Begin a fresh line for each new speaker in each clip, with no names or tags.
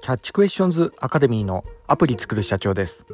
キャッチクエスチョンズアカデミーのアプリ作る社長です、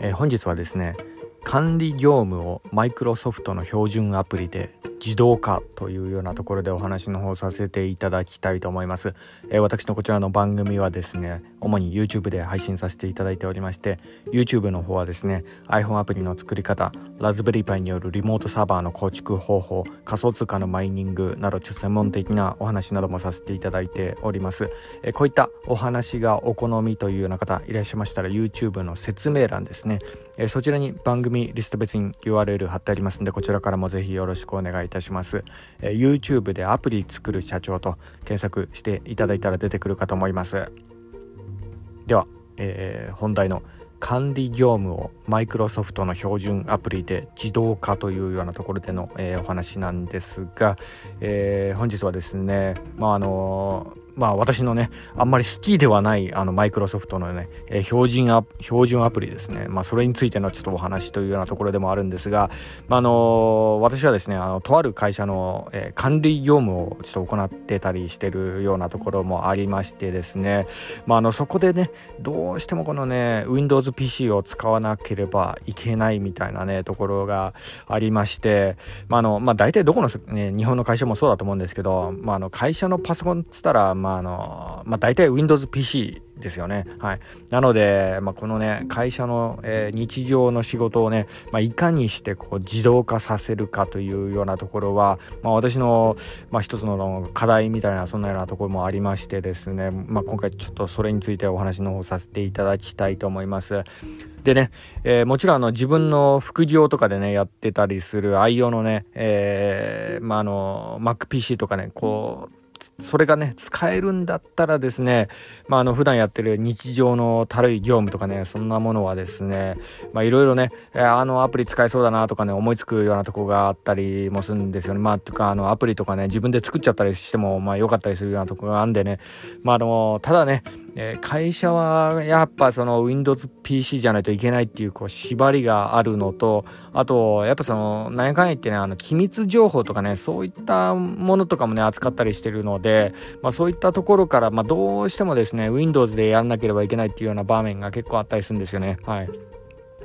えー、本日はですね管理業務をマイクロソフトの標準アプリで自動化というようなところでお話の方させていただきたいと思います、えー、私のこちらの番組はですね主に YouTube で配信させていただいておりまして YouTube の方はですね iPhone アプリの作り方ラズベリーパイによるリモートサーバーの構築方法仮想通貨のマイニングなどちょっと専門的なお話などもさせていただいております、えー、こういったお話がお好みというような方いらっしゃいましたら YouTube の説明欄ですね、えー、そちらに番組リスト別に URL 貼ってありますのでこちらからもぜひよろしくお願いいたします、えー、YouTube でアプリ作る社長と検索していただいたら出てくるかと思います。では、えー、本題の管理業務をマイクロソフトの標準アプリで自動化というようなところでの、えー、お話なんですが、えー、本日はですね、まああのまあ私のね、あんまり好きではないあのマイクロソフトのね、えー、標準ア標準アプリですね。まあそれについてのちょっとお話というようなところでもあるんですが、まあ、あの私はですね、あのとある会社の、えー、管理業務をちょっと行ってたりしてるようなところもありましてですね、まああのそこでね、どうしてもこのね、Windows PC を使わなければいけないみたいなね、ところがありまして、まああの、まあ大体どこの、ね、日本の会社もそうだと思うんですけど、まああの会社のパソコンっつったら、まあまあ、あの、まあ、大体 Windows PC ですよね。はい。なので、まあ、このね、会社の、えー、日常の仕事をね、まあ、いかにしてこう自動化させるかというようなところは、まあ、私の、まあ、一つの課題みたいな、そんなようなところもありましてですね、まあ、今回ちょっとそれについてお話の方させていただきたいと思います。でね、えー、もちろんあの自分の副業とかでね、やってたりする愛用のね、えー、まあ、あの、MacPC とかね、こう、それがね、使えるんだったらですね、まあ、あの、普段やってる日常のたるい業務とかね、そんなものはですね、まあ、いろいろね、あのアプリ使えそうだなとかね、思いつくようなとこがあったりもするんですよね。まあ、とか、あの、アプリとかね、自分で作っちゃったりしても、まあ、良かったりするようなとこがあるんでね、まあ、あの、ただね、え、会社はやっぱその Windows PC じゃないといけないっていうこう縛りがあるのとあとやっぱその何やかんやってねあの機密情報とかねそういったものとかもね扱ったりしてるので、まあ、そういったところから、まあ、どうしてもですね Windows でやんなければいけないっていうような場面が結構あったりするんですよねはい。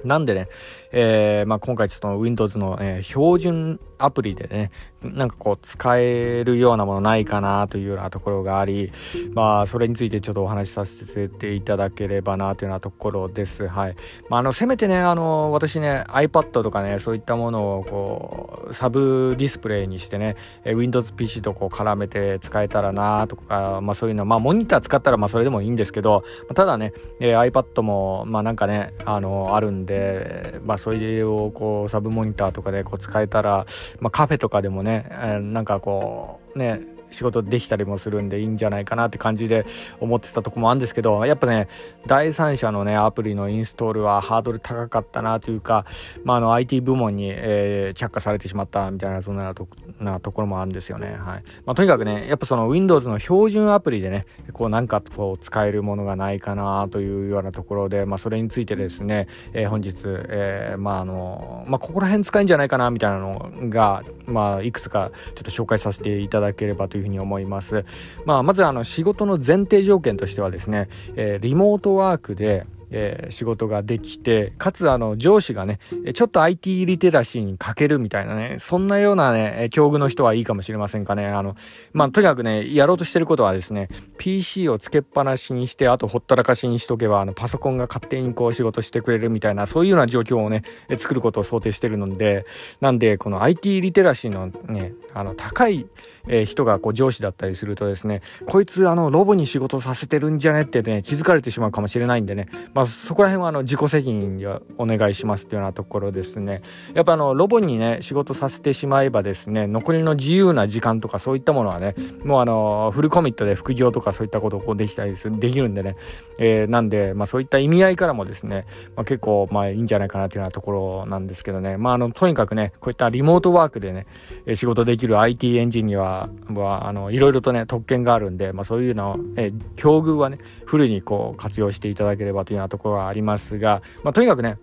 なんでね、えーまあ、今回ちょっと Windows の、えー、標準アプリでね、なんかこう使えるようなものないかなというようなところがあり、まあそれについてちょっとお話しさせていただければなというようなところです。はい。まああの、せめてね、あの、私ね、iPad とかね、そういったものをこう、サブディスプレイにしてね、Windows PC とこう絡めて使えたらなとか、まあそういうの、まあモニター使ったらまあそれでもいいんですけど、ただね、え iPad もまあなんかね、あの、あるんで、まあそれをこう、サブモニターとかでこう使えたら、まあカフェとかでもね、えー、なんかこうね仕事できたりもするんでいいんじゃないかなって感じで思ってたとこもあるんですけどやっぱね第三者のねアプリのインストールはハードル高かったなというか、まあ、あの IT 部門に、えー、却下されてしまったみたいなそんなとなところもあるんですよね、はい。まあ、とにかくねやっぱその Windows の標準アプリでねこうなんかこう使えるものがないかなというようなところで、まあ、それについてですね、えー、本日、えー、まああのまあ、ここら辺使えんじゃないかなみたいなのが、まあ、いくつかちょっと紹介させていただければといういうふうに思います。まあ、まずあの仕事の前提条件としてはですね、え、リモートワークでえー、仕事ができて、かつあの上司がね、ちょっと IT リテラシーに欠けるみたいなね、そんなようなね、境遇の人はいいかもしれませんかね。あの、まあ、とにかくね、やろうとしてることはですね、PC をつけっぱなしにして、あとほったらかしにしとけば、あの、パソコンが勝手にこう仕事してくれるみたいな、そういうような状況をね、作ることを想定してるので、なんで、この IT リテラシーのね、あの、高い、えー、人がこう上司だったりするとですね、こいつあの、ロボに仕事させてるんじゃねってね、気づかれてしまうかもしれないんでね、まあ、そこら辺はあの自己責任でお願いしますっていうようなところですね。やっぱあのロボにね仕事させてしまえばですね残りの自由な時間とかそういったものはねもうあのフルコミットで副業とかそういったことをこうできたりするできるんでね、えー、なんで、まあ、そういった意味合いからもですね、まあ、結構まあいいんじゃないかなっていうようなところなんですけどね。まああのとにかくねこういったリモートワークでね仕事できる IT エンジニアはあのいろいろとね特権があるんで、まあ、そういうの、え、境遇はねフルにこう活用していただければというようなところはありますが、まあ、とにかくね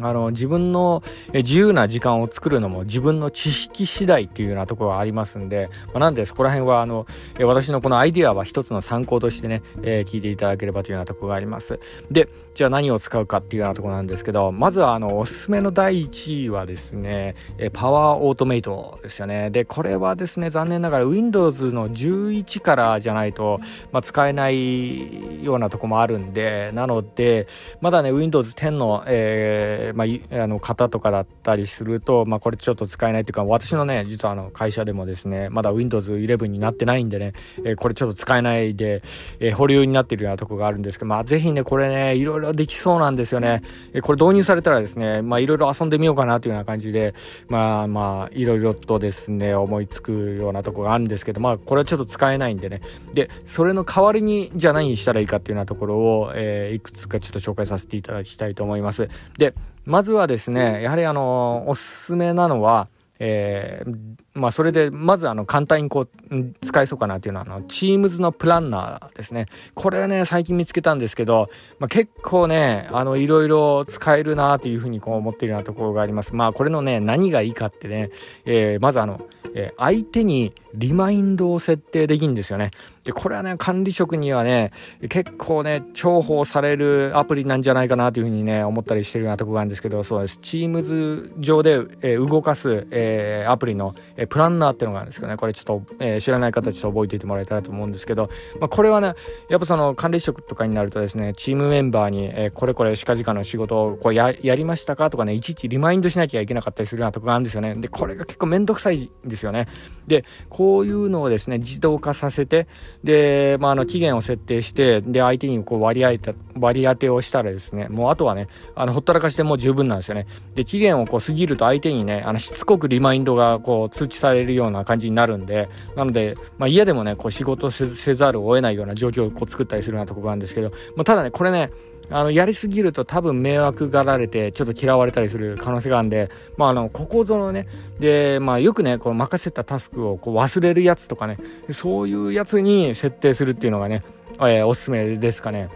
あの自分の自由な時間を作るのも自分の知識次第っていうようなところがありますんで、まあ、なんでそこら辺はあの私のこのアイディアは一つの参考としてね、えー、聞いていただければというようなところがあります。でじゃあ何を使うかっていうようなところなんですけどまずはあのおすすめの第1位はですねえパワーオートメイトですよね。でこれはですね残念ながら Windows の11からじゃないと、まあ、使えないようなとこもあるんでなのでまだね Windows 10の、えーまあ、あの方とかだったりすると、まあ、これちょっと使えないっていうか私のね実はあの会社でもですねまだ Windows 11になってないんでね、えー、これちょっと使えないで、えー、保留になってるようなとこがあるんですけど、まあ、ぜひねこれねいろいろできそうなんですよね、えー、これ導入されたらですねまあいろいろ遊んでみようかなというような感じでまあまあいろいろとですね思いつくようなとこがあるんですけどまあこれはちょっと使えないんでね。でそれの代わりにじゃあ何したらいいかっていうようなところを、えー、いくつかちょっと紹介させていただきたいと思います。でまずはですね、やはりあの、おすすめなのは、えー、まあそれでまずあの簡単にこう使えそうかなっていうのはあの Teams のプランナーですね。これね最近見つけたんですけど、まあ、結構ねあのいろいろ使えるなっていうふうにこう思っているようなところがあります。まあこれのね何がいいかってね、えー、まずあの、えー、相手にリマインドを設定できるんですよねでこれはね管理職にはね結構ね重宝されるアプリなんじゃないかなというふうにね思ったりしてるようなとこがあるんですけどそうです。Teams 上で、えー、動かす、えー、アプリの、えー、プランナーっていうのがあるんですけどねこれちょっと、え、知らない方ちょっと覚えておいてもらえたらと思うんですけど、まあ、これはねやっぱその管理職とかになるとですねチームメンバーに、えー、これこれ近々の仕事をこうややりましたかとかねいちいちリマインドしなきゃいけなかったりするようなとこがあるんですよね。でこれが結構めんどくさいんですよね。でこういうのをですね自動化させてで、まあ、あの期限を設定してで相手にこう割り当て割り当てをしたらですねもうあとはねあのほったらかしてもう十分なんですよね。で期限をこう過ぎると相手にねあのしつこくリマインドがこう通知されるような感じになるんでなので、まあ、家でもねこう仕事せざるを得ないような状況をこう作ったりするようなところがあるんですけど、まあ、ただねこれねあのやりすぎると多分迷惑がられてちょっと嫌われたりする可能性があるんで、まあ、あのここぞのねで、まあ、よくねこう任せたタスクをこう忘れるやつとかねそういうやつに設定するっていうのがね、えー、おすすめですかね。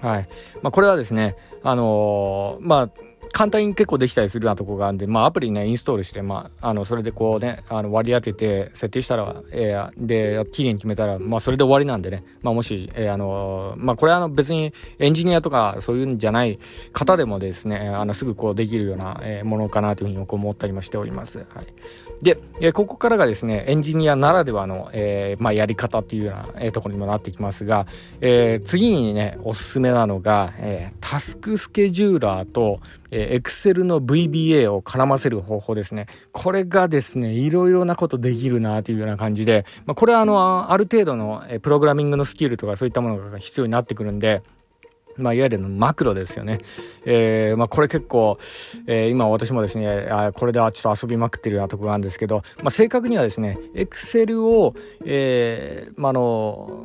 はいまあ、これはですね、あのー、まあ簡単に結構できたりするようなとこがあるんで、まあ、アプリねインストールして、まあ、あのそれでこうねあの割り当てて設定したら、えー、で期限決めたら、まあ、それで終わりなんでね、まあ、もし、えー、あのまあ、これはあの別にエンジニアとかそういうんじゃない方でもですねあのすぐこうできるような、えものかなというふうに思ったりもしております。はいで、えここからがですねエンジニアならではの、えーまあ、やり方っていうような、え、ところにもなってきますが、えー、次にねおすすめなのが、えー、タスクスケジューラーと、えー、Excel の VBA を絡ませる方法ですね。これがですねいろいろなことできるなというような感じで、まあ、これはあのある程度の、プログラミングのスキルとかそういったものが必要になってくるんでまあ、いわゆるマクロですよね。えー、まあ、これ結構、えー、今私もですね、あこれではちょっと遊びまくってるようなとこがあるんですけど、まあ、正確にはですね、Excel を、えー、まあ、あの、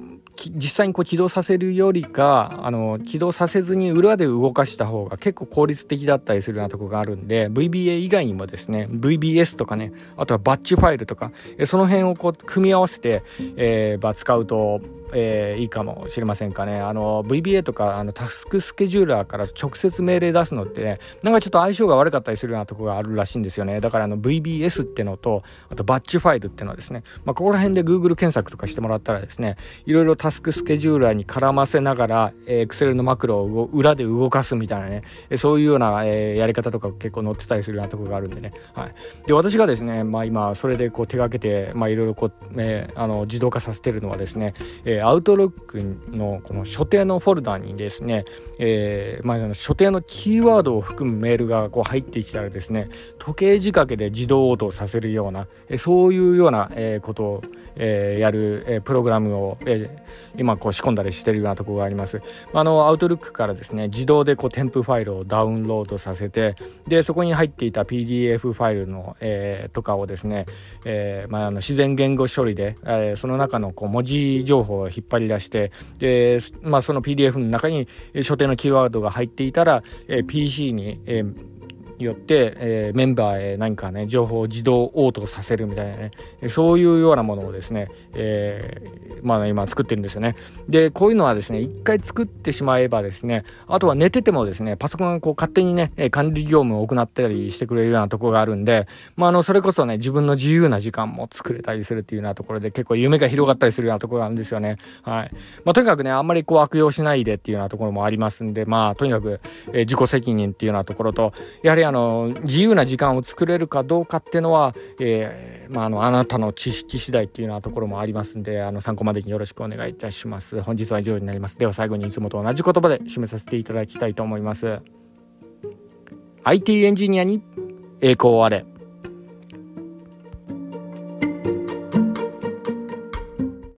実際にこう起動させるよりかあの起動させずに裏で動かした方が結構効率的だったりするようなとこがあるんで VBA 以外にもですね VBS とかねあとはバッチファイルとかその辺をこう組み合わせて、えー、使うとえー、いいかもしれませんかね。あの、VBA とか、あの、タスクスケジューラーから直接命令出すのってね、なんかちょっと相性が悪かったりするようなとこがあるらしいんですよね。だから、あの、VBS ってのと、あと、バッチファイルってのはですね、まあ、ここら辺で Google 検索とかしてもらったらですね、いろいろタスクスケジューラーに絡ませながら、えー、Excel のマクロを裏で動かすみたいなね、そういうような、えー、やり方とか結構載ってたりするようなとこがあるんでね。はい。で、私がですね、まあ今、それでこう手がけて、まあいろいろこう、えー、あの、自動化させてるのはですね、えー、アウトロックのこの所定のフォルダにですね、えーまあ、所定のキーワードを含むメールがこう入ってきたらですね時計仕掛けで自動応答させるような、えそういうような、えことを、えー、やる、えプログラムを、えー、今こう仕込んだりしてるようなところがあります。あのアウトルックからですね自動でこう添付ファイルをダウンロードさせてでそこに入っていた PDF ファイルの、えー、とかをですね、えーまあ、あの自然言語処理で、えー、その中のこう文字情報を引っ張り出してで、まあ、その PDF の中に所定のキーワードが入っていたら、えー、PC に、えーよって、えー、メンバーへ何かね情報を自動応答させるみたいなねそういうようなものをですね、えー、まあ今作ってるんですよね。でこういうのはですね一回作ってしまえばですねあとは寝ててもですねパソコンがこう勝手にね管理業務を行ったりしてくれるようなとこがあるんでまああのそれこそね自分の自由な時間も作れたりするっていうようなところで結構夢が広がったりするようなところがあるんですよね。はい。まあとにかくねあんまりこう悪用しないでっていうようなところもありますんでまあとにかく、えー、自己責任っていうようなところとやはりあの自由な時間を作れるかどうかっていうのは、えー、まあ、あのあなたの知識次第っていうようなところもありますんであの参考までによろしくお願いいたします。本日は以上になります。では最後にいつもと同じ言葉で締めさせていただきたいと思います。IT エンジニアに栄光あれ。